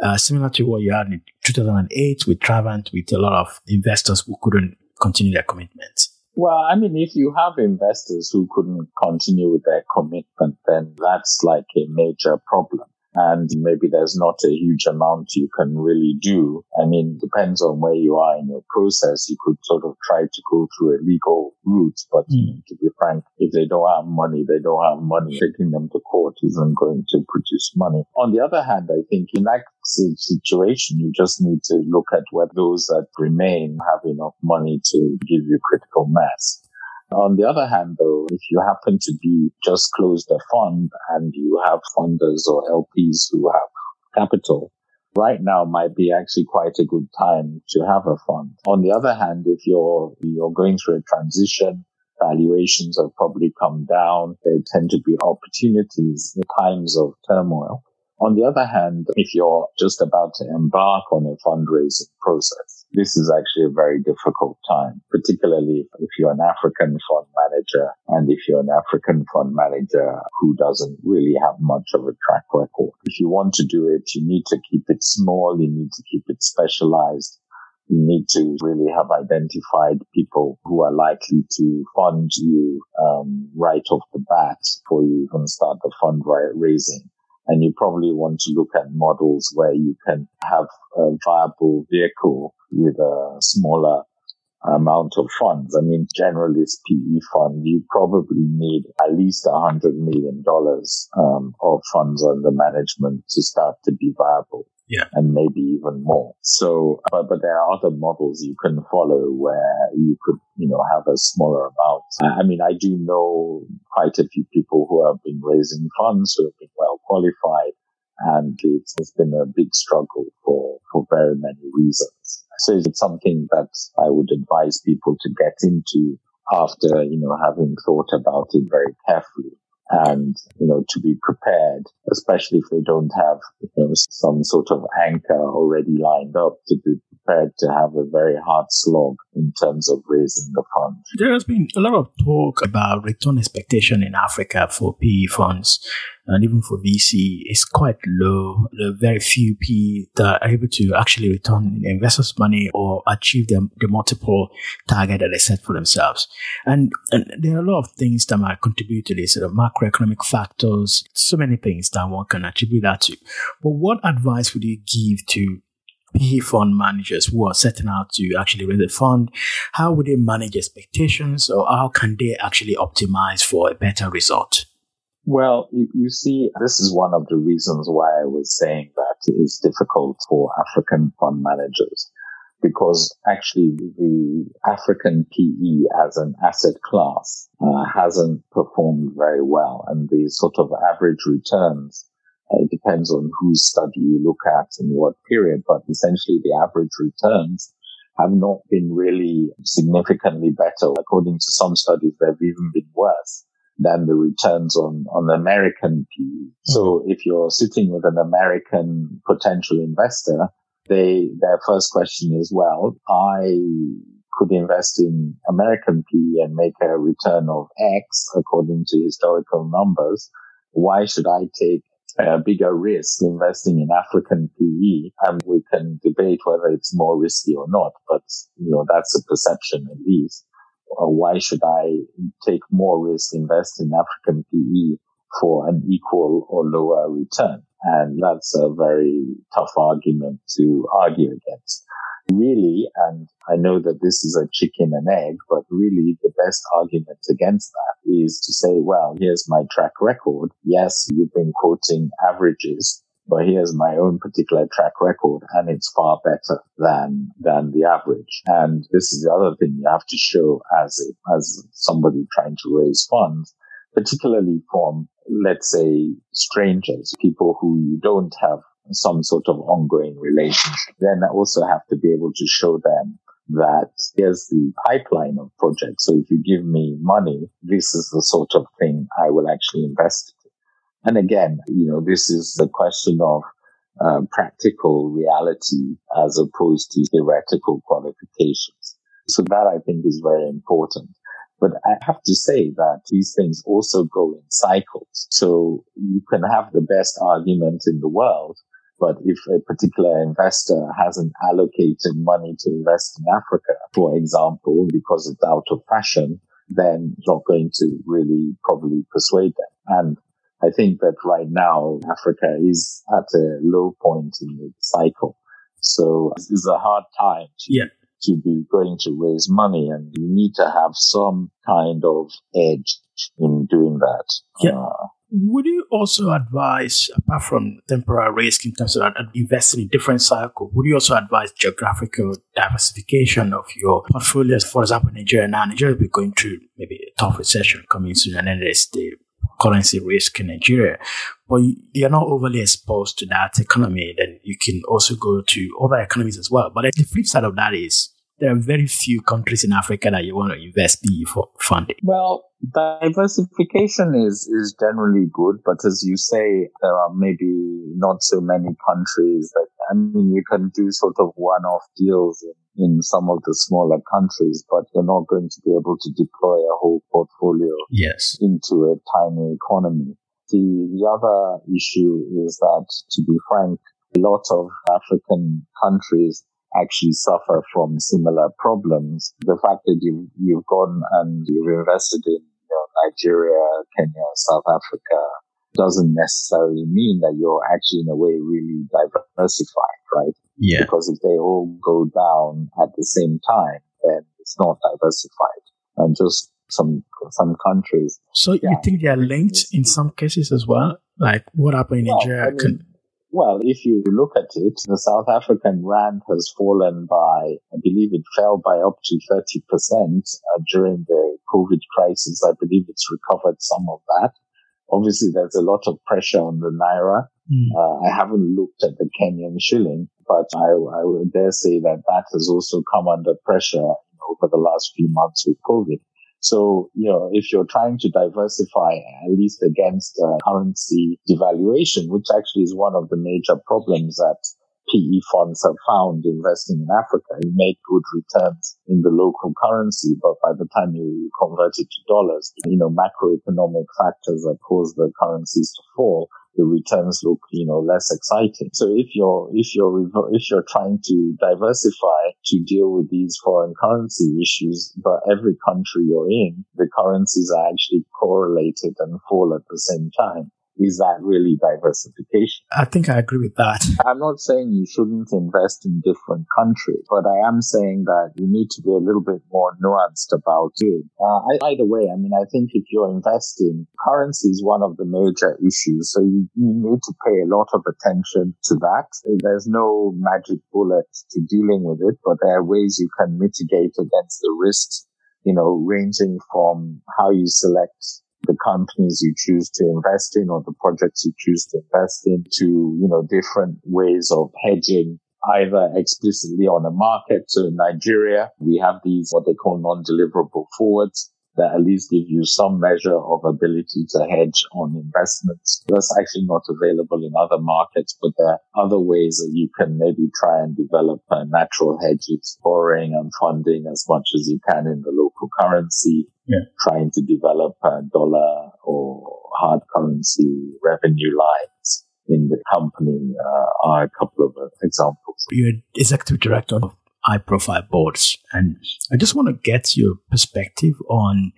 uh, similar to what you had in 2008 with Travant, with a lot of investors who couldn't continue their commitment? Well, I mean, if you have investors who couldn't continue with their commitment, then that's like a major problem and maybe there's not a huge amount you can really do. I mean, depends on where you are in your process. You could sort of try to go through a legal route, but mm. to be frank, if they don't have money, they don't have money. Taking them to court isn't going to produce money. On the other hand, I think in that situation, you just need to look at whether those that remain have enough money to give you critical mass. On the other hand, though, if you happen to be just closed a fund and you have funders or LPs who have capital, right now might be actually quite a good time to have a fund. On the other hand, if you're, you're going through a transition, valuations have probably come down. There tend to be opportunities in times of turmoil. On the other hand, if you're just about to embark on a fundraising process, this is actually a very difficult time, particularly if you're an African fund manager and if you're an African fund manager who doesn't really have much of a track record. If you want to do it, you need to keep it small. You need to keep it specialized. You need to really have identified people who are likely to fund you um, right off the bat before you even start the fundraising. And you probably want to look at models where you can have a viable vehicle with a smaller amount of funds. I mean, generalist PE fund, you probably need at least a hundred million dollars um, of funds under management to start to be viable. Yeah. And maybe even more. So, but, but there are other models you can follow where you could, you know, have a smaller amount. I mean, I do know quite a few people who have been raising funds who have been well qualified and it's, it's been a big struggle for, for very many reasons. So it's something that I would advise people to get into after, you know, having thought about it very carefully and, you know, to be prepared, especially if they don't have, you know, some sort of anchor already lined up to be prepared to have a very hard slog in terms of raising the fund. There has been a lot of talk about return expectation in Africa for PE funds and even for VC it's quite low. There are very few PE that are able to actually return investors' money or achieve the, the multiple target that they set for themselves. And, and there are a lot of things that might contribute to this, sort of macroeconomic factors, so many things that one can attribute that to. But what advice would you give to PE fund managers who are setting out to actually raise a fund, how would they manage expectations or how can they actually optimize for a better result? Well, you, see, this is one of the reasons why I was saying that it's difficult for African fund managers because actually the African PE as an asset class uh, hasn't performed very well and the sort of average returns uh, it depends on whose study you look at and what period, but essentially the average returns have not been really significantly better. According to some studies, they've even been worse than the returns on, on American PE. Mm-hmm. So if you're sitting with an American potential investor, they, their first question is, well, I could invest in American PE and make a return of X according to historical numbers. Why should I take a bigger risk investing in African PE? And we can debate whether it's more risky or not, but you know, that's a perception at least why should I take more risk, invest in African PE for an equal or lower return? And that's a very tough argument to argue against. Really, and I know that this is a chicken and egg, but really the best argument against that is to say, well, here's my track record. Yes, you've been quoting averages, but here's my own particular track record and it's far better than, than the average. And this is the other thing you have to show as a, as somebody trying to raise funds, particularly from, let's say, strangers, people who you don't have some sort of ongoing relationship. Then I also have to be able to show them that here's the pipeline of projects. So if you give me money, this is the sort of thing I will actually invest and again, you know, this is the question of uh, practical reality as opposed to theoretical qualifications. So that I think is very important. But I have to say that these things also go in cycles. So you can have the best argument in the world, But if a particular investor hasn't allocated money to invest in Africa, for example, because it's out of fashion, then it's not going to really probably persuade them. And I think that right now Africa is at a low point in the cycle. So it's a hard time to, yeah. to be going to raise money and you need to have some kind of edge in doing that. Yeah. Uh, would you also advise, apart from temporal risk in terms of investing in different cycles, would you also advise geographical diversification of your portfolios? For example, Nigeria now, Nigeria will be going through maybe a tough recession coming soon, and then there's the currency risk in Nigeria, but you're not overly exposed to that economy, then you can also go to other economies as well. But the flip side of that is there are very few countries in Africa that you want to invest PE for funding. Well, diversification is, is generally good, but as you say, there are maybe not so many countries that, I mean, you can do sort of one-off deals in, in some of the smaller countries, but you're not going to be able to deploy a whole portfolio yes. into a tiny economy. The, the other issue is that, to be frank, a lot of African countries actually suffer from similar problems. The fact that you, you've gone and you've invested in you know, Nigeria, Kenya, South Africa doesn't necessarily mean that you're actually in a way really diversified, right? Yeah. Because if they all go down at the same time, then it's not diversified. And just some some countries. So yeah, you think they are linked in some cases as well? Like what happened in well, Nigeria? I mean, well, if you look at it, the South African rand has fallen by, I believe it fell by up to 30% uh, during the COVID crisis. I believe it's recovered some of that. Obviously, there's a lot of pressure on the Naira. Mm. Uh, I haven't looked at the Kenyan shilling, but I, I would dare say that that has also come under pressure over the last few months with COVID. So, you know, if you're trying to diversify at least against uh, currency devaluation, which actually is one of the major problems that PE funds have found investing in Africa. You make good returns in the local currency, but by the time you convert it to dollars, you know, macroeconomic factors that cause the currencies to fall the returns look, you know, less exciting. So if you're, if you're, if you're trying to diversify to deal with these foreign currency issues, but every country you're in, the currencies are actually correlated and fall at the same time is that really diversification? I think I agree with that. I'm not saying you shouldn't invest in different countries, but I am saying that you need to be a little bit more nuanced about it. Uh, either way, I mean, I think if you're investing, currency is one of the major issues. So you, you need to pay a lot of attention to that. There's no magic bullet to dealing with it, but there are ways you can mitigate against the risks you know, ranging from how you select the companies you choose to invest in or the projects you choose to invest in to, you know, different ways of hedging either explicitly on the market. So in Nigeria, we have these, what they call non-deliverable forwards that at least give you some measure of ability to hedge on investments. That's actually not available in other markets, but there are other ways that you can maybe try and develop uh, natural hedges, borrowing and funding as much as you can in the local currency, yeah. trying to develop a dollar or hard currency revenue lines in the company uh, are a couple of uh, examples. You're executive director of high profile boards. And I just want to get your perspective on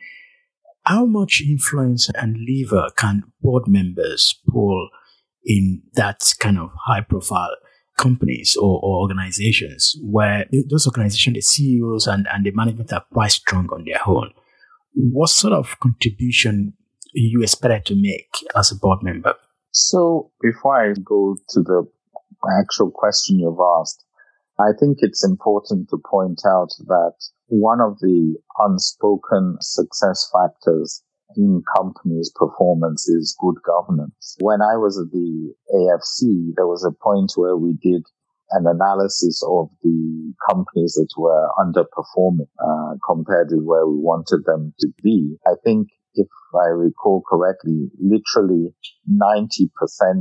how much influence and lever can board members pull in that kind of high profile companies or, or, organizations where those organizations, the CEOs and, and the management are quite strong on their own. What sort of contribution you expect to make as a board member? So before I go to the actual question you've asked, I think it's important to point out that one of the unspoken success factors in companies' performance is good governance. When I was at the AFC, there was a point where we did an analysis of the companies that were underperforming uh, compared to where we wanted them to be. I think if I recall correctly, literally 90%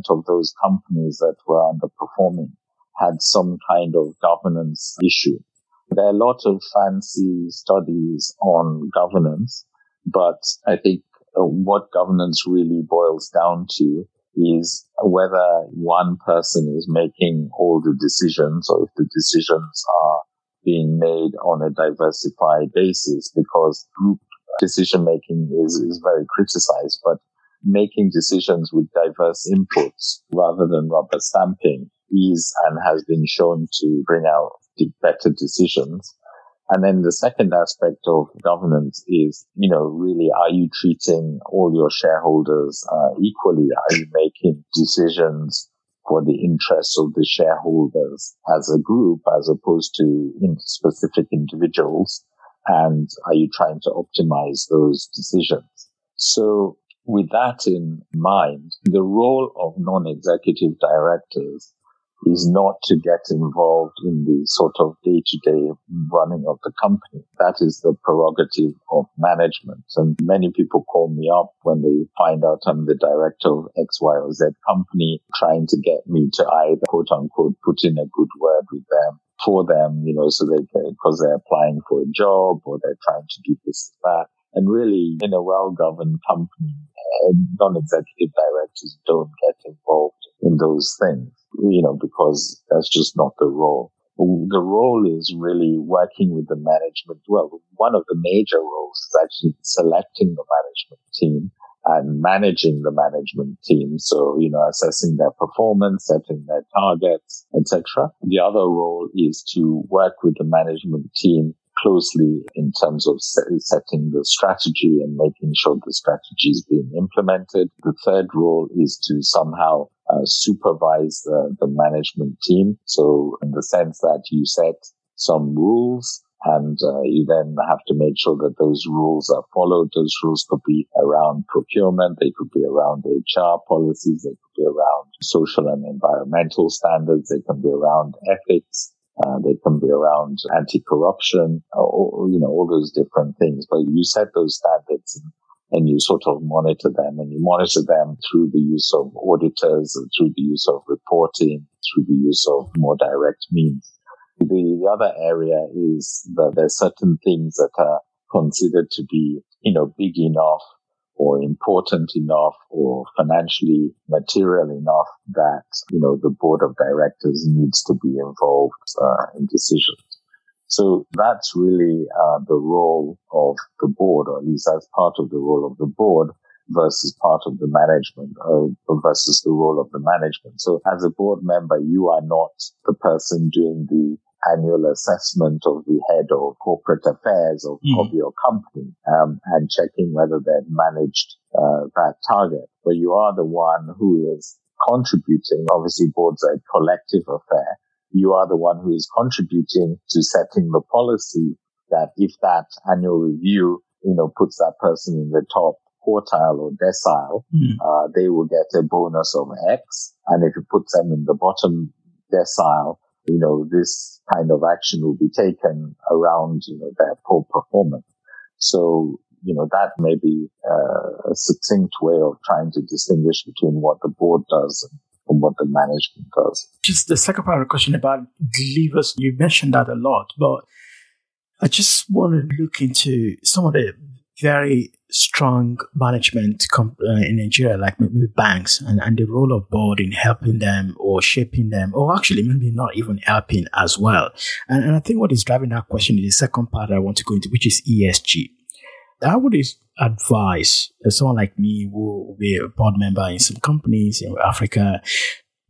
of those companies that were underperforming had some kind of governance issue. There are a lot of fancy studies on governance, but I think uh, what governance really boils down to is whether one person is making all the decisions or if the decisions are being made on a diversified basis because group decision making is, is very criticized, but making decisions with diverse inputs rather than rubber stamping is and has been shown to bring out better decisions. And then the second aspect of governance is, you know, really, are you treating all your shareholders uh, equally? Are you making decisions for the interests of the shareholders as a group as opposed to in specific individuals? And are you trying to optimize those decisions? So with that in mind, the role of non-executive directors is not to get involved in the sort of day-to-day running of the company. That is the prerogative of management. And many people call me up when they find out I'm the director of X, Y, or Z company, trying to get me to either quote unquote put in a good word with them for them, you know, so they because they're applying for a job or they're trying to do this, that. And really, in a well-governed company, uh, non-executive directors don't get involved in those things, you know, because that's just not the role. The role is really working with the management. Well, one of the major roles is actually selecting the management team and managing the management team. So, you know, assessing their performance, setting their targets, etc. The other role is to work with the management team closely in terms of setting the strategy and making sure the strategy is being implemented. The third role is to somehow uh, supervise the, the management team. So in the sense that you set some rules and uh, you then have to make sure that those rules are followed. Those rules could be around procurement, they could be around HR policies, they could be around social and environmental standards, they can be around ethics. Uh, they can be around anti-corruption, or, you know, all those different things. But you set those standards and, and you sort of monitor them and you monitor them through the use of auditors, through the use of reporting, through the use of more direct means. The, the other area is that there's certain things that are considered to be, you know, big enough or important enough or financially material enough that, you know, the board of directors needs to be involved uh, in decisions. So that's really uh, the role of the board, or at least that's part of the role of the board versus part of the management, uh, versus the role of the management. So as a board member, you are not the person doing the annual assessment of the head of corporate affairs of, mm. of your company um, and checking whether they've managed uh, that target. But you are the one who is contributing. Obviously, boards are a collective affair. You are the one who is contributing to setting the policy that if that annual review, you know, puts that person in the top quartile or decile, mm. uh, they will get a bonus of X. And if it puts them in the bottom decile, you know, this kind of action will be taken around, you know, their poor performance. So, you know, that may be uh, a succinct way of trying to distinguish between what the board does and, what the management does. Just the second part of the question about levers, you mentioned that a lot, but I just want to look into some of the very strong management comp- uh, in Nigeria, like maybe banks, and, and the role of board in helping them or shaping them, or actually maybe not even helping as well. And, and I think what is driving that question is the second part I want to go into, which is ESG. I would advise someone like me who will be a board member in some companies in Africa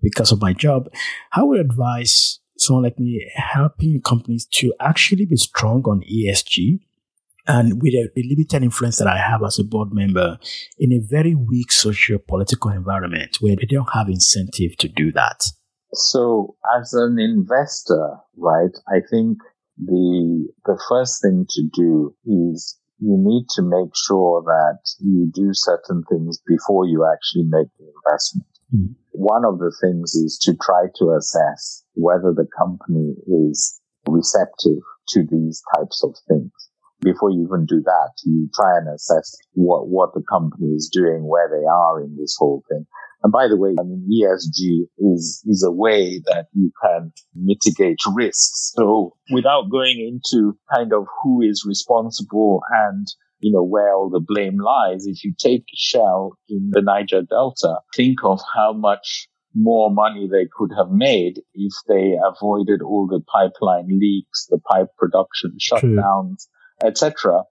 because of my job, I would advise someone like me helping companies to actually be strong on ESG and with a, limited influence that I have as a board member in a very weak socio political environment where they don't have incentive to do that. So as an investor, right, I think the, the first thing to do is you need to make sure that you do certain things before you actually make the investment. Mm. One of the things is to try to assess whether the company is receptive to these types of things before you even do that, you try and assess what, what the company is doing, where they are in this whole thing. And by the way, I mean, ESG is, is a way that you can mitigate risks. So without going into kind of who is responsible and you know, where all the blame lies. If you take Shell in the Niger Delta, think of how much more money they could have made if they avoided all the pipeline leaks, the pipe production shutdowns, etc.,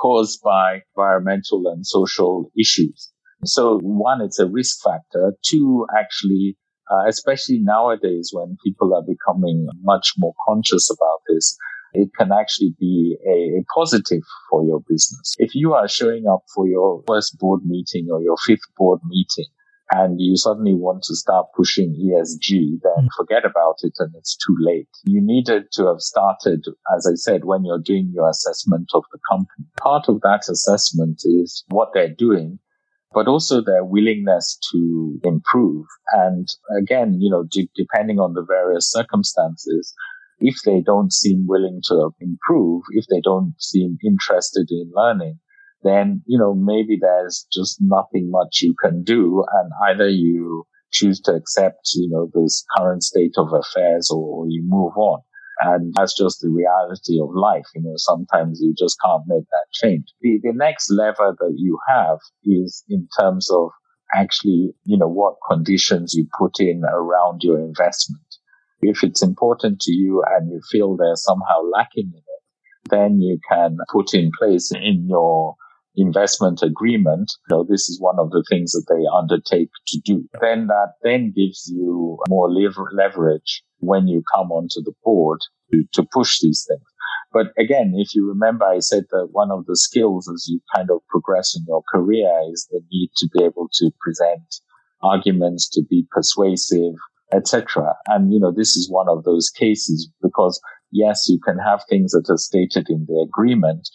caused by environmental and social issues. So one, it's a risk factor. Two, actually, uh, especially nowadays when people are becoming much more conscious about this, it can actually be a, a, positive for your business. If you are showing up for your first board meeting or your fifth board meeting and you suddenly want to start pushing ESG, then mm. forget about it and it's too late. You needed to have started, as I said, when you're doing your assessment of the company. Part of that assessment is what they're doing but also their willingness to improve. And again, you know, de- depending on the various circumstances, if they don't seem willing to improve, if they don't seem interested in learning, then, you know, maybe there's just nothing much you can do. And either you choose to accept, you know, this current state of affairs or you move on. And that's just the reality of life. You know, sometimes you just can't make that change. The, the next lever that you have is in terms of actually, you know, what conditions you put in around your investment. If it's important to you and you feel they're somehow lacking in it, then you can put in place in your investment agreement. You know, this is one of the things that they undertake to do. Then that then gives you more lever- leverage when you come onto the board to, to push these things. But again, if you remember, I said that one of the skills as you kind of progress in your career is the need to be able to present arguments, to be persuasive, etc. And, you know, this is one of those cases because yes, you can have things that are stated in the agreement,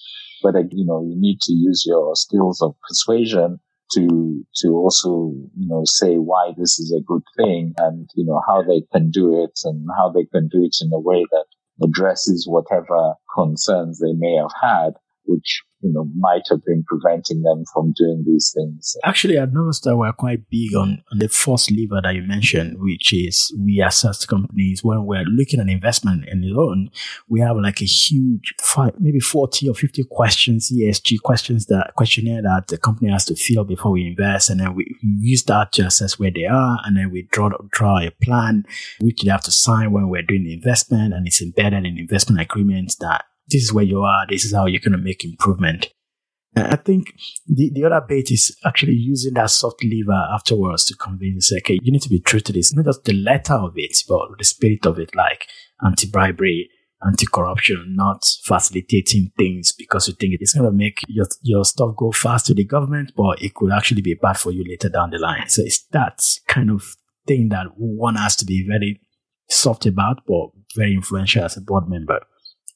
but, uh, you know, you need to use your skills of persuasion to to also you know say why this is a good thing and you know how they can do it and how they can do it in a way that addresses whatever concerns they may have had which you know, might have been preventing them from doing these things. Actually, I noticed that we're quite big on, on the first lever that you mentioned, which is we assess companies when we're looking at investment in the loan. We have like a huge five, maybe 40 or 50 questions, ESG questions that questionnaire that the company has to fill before we invest. And then we use that to assess where they are. And then we draw, draw a plan, which they have to sign when we're doing the investment. And it's embedded in investment agreements that this is where you are. This is how you're going to make improvement. I think the, the other bit is actually using that soft lever afterwards to convince, okay, you need to be true to this, not just the letter of it, but the spirit of it, like anti-bribery, anti-corruption, not facilitating things because you think it's going to make your, your stuff go fast to the government, but it could actually be bad for you later down the line. So it's that kind of thing that one has to be very soft about, but very influential as a board member.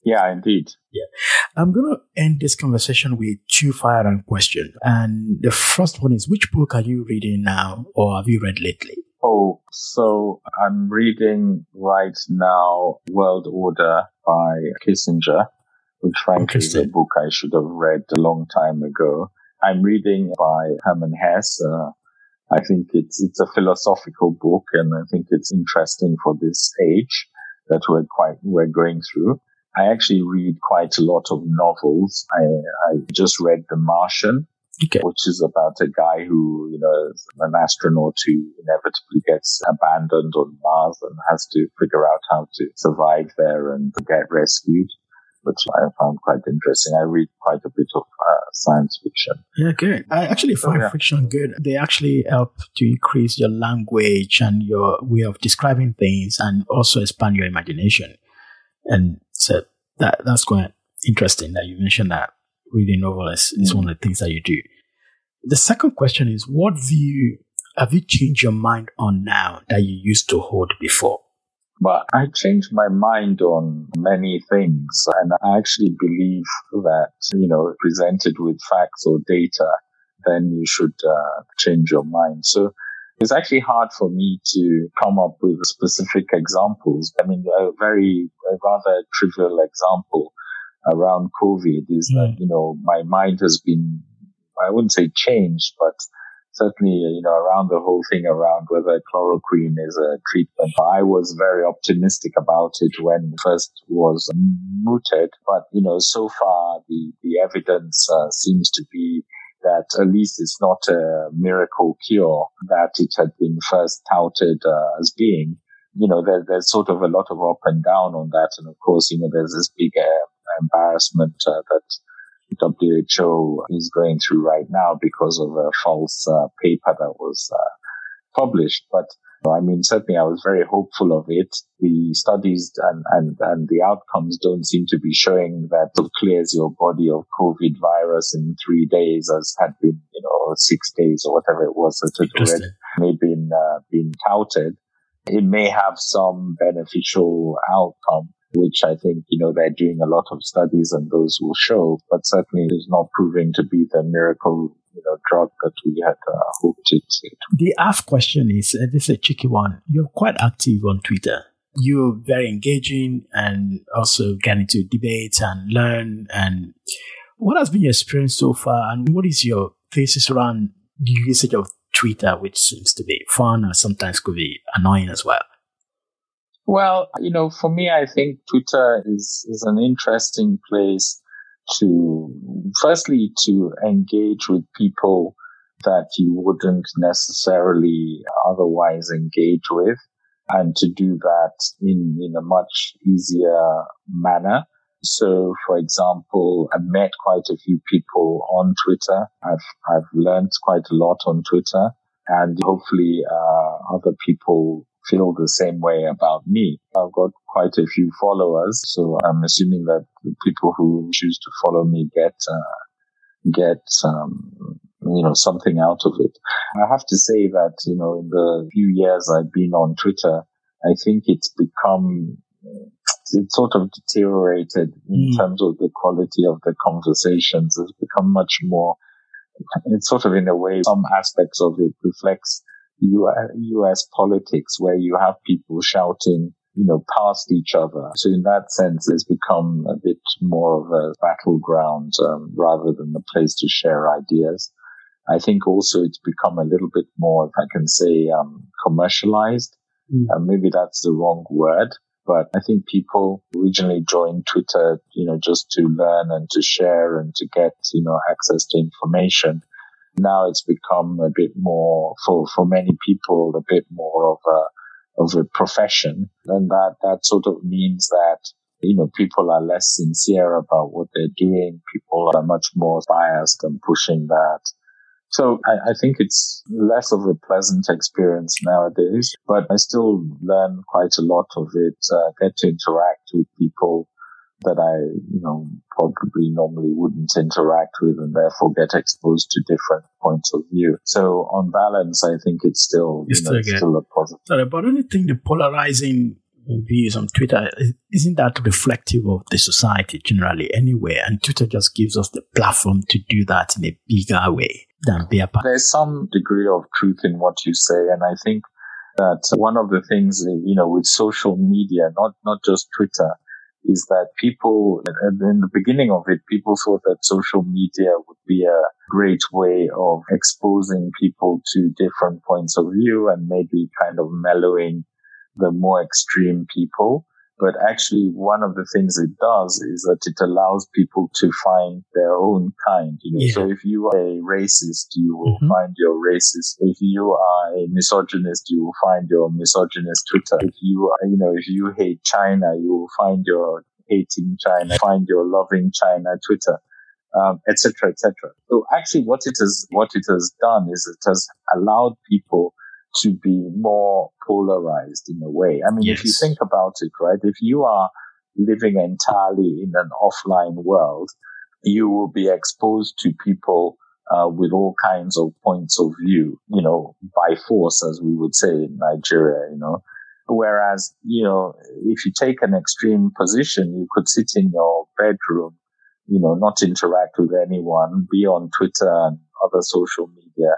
Yeah, indeed. Yeah. I'm going to end this conversation with two firearm questions. And the first one is which book are you reading now or have you read lately? Oh, so I'm reading right now World Order by Kissinger, which frankly is a book I should have read a long time ago. I'm reading by Hermann Hesse. Uh, I think it's, it's a philosophical book and I think it's interesting for this age that we're quite, we're going through. I actually read quite a lot of novels. I, I just read The Martian, okay. which is about a guy who, you know, is an astronaut who inevitably gets abandoned on Mars and has to figure out how to survive there and get rescued. Which I found quite interesting. I read quite a bit of uh, science fiction. Yeah, good. I actually find yeah. fiction good. They actually help to increase your language and your way of describing things and also expand your imagination. And so that that's quite interesting that you mentioned that reading novels is, mm. one of the things that you do. The second question is, what view have you changed your mind on now that you used to hold before? Well, I changed my mind on many things, and I actually believe that you know, presented with facts or data, then you should uh, change your mind. So it's actually hard for me to come up with specific examples. I mean, a very, a rather trivial example around COVID is mm. that, you know, my mind has been, I wouldn't say changed, but certainly, you know, around the whole thing around whether chloroquine is a treatment. I was very optimistic about it when first was mooted, but, you know, so far the, the evidence uh, seems to be that at least it's not a miracle cure that it had been first touted uh, as being. You know, there, there's sort of a lot of up and down on that. And of course, you know, there's this big uh, embarrassment uh, that WHO is going through right now because of a false uh, paper that was uh, published. But I mean, certainly I was very hopeful of it. The studies and, and, and the outcomes don't seem to be showing that it clears your body of COVID virus in three days as had been, you know, six days or whatever it was that had already may been, uh, been touted. It may have some beneficial outcome which I think, you know, they're doing a lot of studies and those will show, but certainly is not proving to be the miracle, you know, drug that we had uh, hoped it to. The half question is, uh, this is a tricky one. You're quite active on Twitter. You're very engaging and also get into debate and learn. And what has been your experience so far? And what is your thesis around the usage of Twitter, which seems to be fun and sometimes could be annoying as well? Well, you know, for me, I think Twitter is, is an interesting place to, firstly, to engage with people that you wouldn't necessarily otherwise engage with and to do that in, in a much easier manner. So, for example, I've met quite a few people on Twitter. I've, I've learned quite a lot on Twitter and hopefully, uh, other people feel the same way about me. I've got quite a few followers, so I'm assuming that the people who choose to follow me get uh, get um, you know something out of it. I have to say that you know in the few years I've been on Twitter, I think it's become it's sort of deteriorated in mm. terms of the quality of the conversations. It's become much more. It's sort of in a way, some aspects of it reflects US politics where you have people shouting, you know, past each other. So in that sense, it's become a bit more of a battleground um, rather than a place to share ideas. I think also it's become a little bit more, if I can say, um, commercialized. Mm. Uh, maybe that's the wrong word, but I think people originally joined Twitter, you know, just to learn and to share and to get, you know, access to information. Now it's become a bit more for, for many people, a bit more of a, of a profession. And that, that sort of means that, you know, people are less sincere about what they're doing. People are much more biased and pushing that. So I, I, think it's less of a pleasant experience nowadays, but I still learn quite a lot of it, uh, get to interact with people that I, you know, probably normally wouldn't interact with and therefore get exposed to different points of view. So on balance, I think it's still, you know, it's still a positive. Sorry, but I don't think the polarizing views on Twitter isn't that reflective of the society generally anyway. And Twitter just gives us the platform to do that in a bigger way than beer part. There's some degree of truth in what you say. And I think that one of the things, you know, with social media, not, not just Twitter, is that people, in the beginning of it, people thought that social media would be a great way of exposing people to different points of view and maybe kind of mellowing the more extreme people. But actually, one of the things it does is that it allows people to find their own kind. You know? yeah. So if you are a racist, you will mm-hmm. find your racist. If you are a misogynist, you will find your misogynist Twitter. If you are, you know, if you hate China, you will find your hating China, find your loving China Twitter. Um, etc., etc. So actually, what it has, what it has done is it has allowed people to be more polarized in a way. I mean, yes. if you think about it, right, if you are living entirely in an offline world, you will be exposed to people uh, with all kinds of points of view, you know, by force, as we would say in Nigeria, you know. Whereas, you know, if you take an extreme position, you could sit in your bedroom, you know, not interact with anyone, be on Twitter and other social media,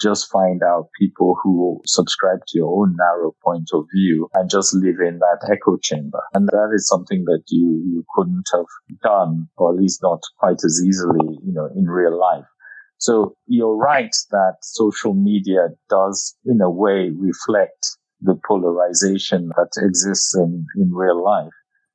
just find out people who subscribe to your own narrow point of view and just live in that echo chamber. And that is something that you, you couldn't have done, or at least not quite as easily, you know, in real life. So you're right that social media does in a way reflect the polarization that exists in, in real life.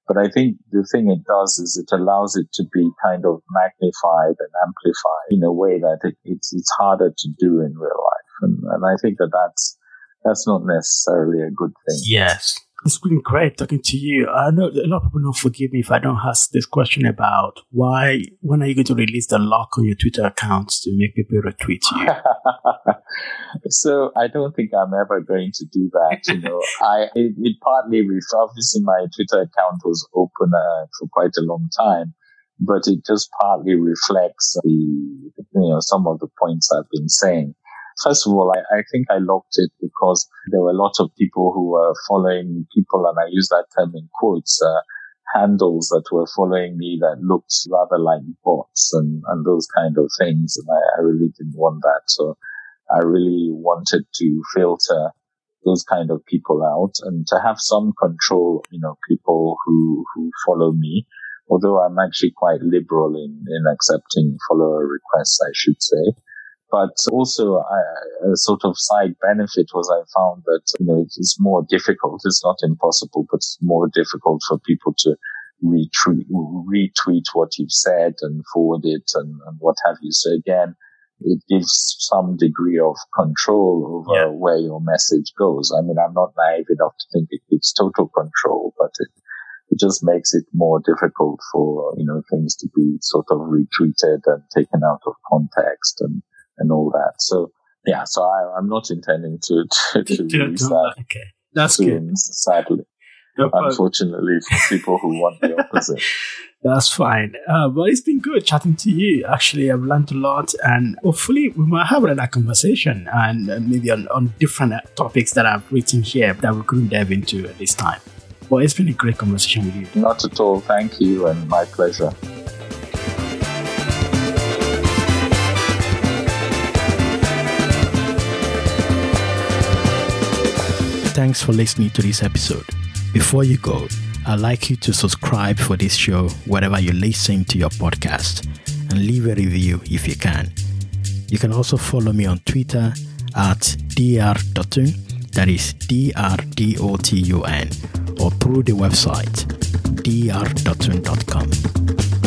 But I think the thing it does is it allows it to be kind of magnified and amplified in a way that it, it's, it's harder to do in real life. And, and I think that that's, that's not necessarily a good thing. Yes. It's been great talking to you. I know a lot of people don't forgive me if I don't ask this question about why, when are you going to release the lock on your Twitter accounts to make people retweet you? so I don't think I'm ever going to do that. You know, I, it, it partly, obviously my Twitter account was open uh, for quite a long time, but it just partly reflects the, you know, some of the points I've been saying. First of all, I, I, think I locked it because there were a lot of people who were following people, and I use that term in quotes, uh, handles that were following me that looked rather like bots and, and those kind of things. And I, I really didn't want that. So I really wanted to filter those kind of people out and to have some control, you know, people who, who follow me. Although I'm actually quite liberal in, in accepting follower requests, I should say. But also I, a sort of side benefit was I found that, you know, it's more difficult. It's not impossible, but it's more difficult for people to retweet, retweet what you've said and forward it and, and what have you. So again, it gives some degree of control over yeah. where your message goes. I mean, I'm not naive enough to think it gives total control, but it, it just makes it more difficult for, you know, things to be sort of retweeted and taken out of context and, and all that. So yeah, so I, am not intending to to, to release that. Okay, that's soon, good. Sadly, no, unfortunately, for people who want the opposite. That's fine. Uh, but it's been good chatting to you. Actually, I've learned a lot, and hopefully, we might have another conversation and uh, maybe on, on different uh, topics that I've written here that we couldn't dive into at this time. But it's been a great conversation with you. Not at all. Thank you, and my pleasure. Thanks for listening to this episode. Before you go, I'd like you to subscribe for this show wherever you listen to your podcast and leave a review if you can. You can also follow me on Twitter at dr.dotun, that is D-R-D-O-T-U-N, or through the website dr.dotun.com.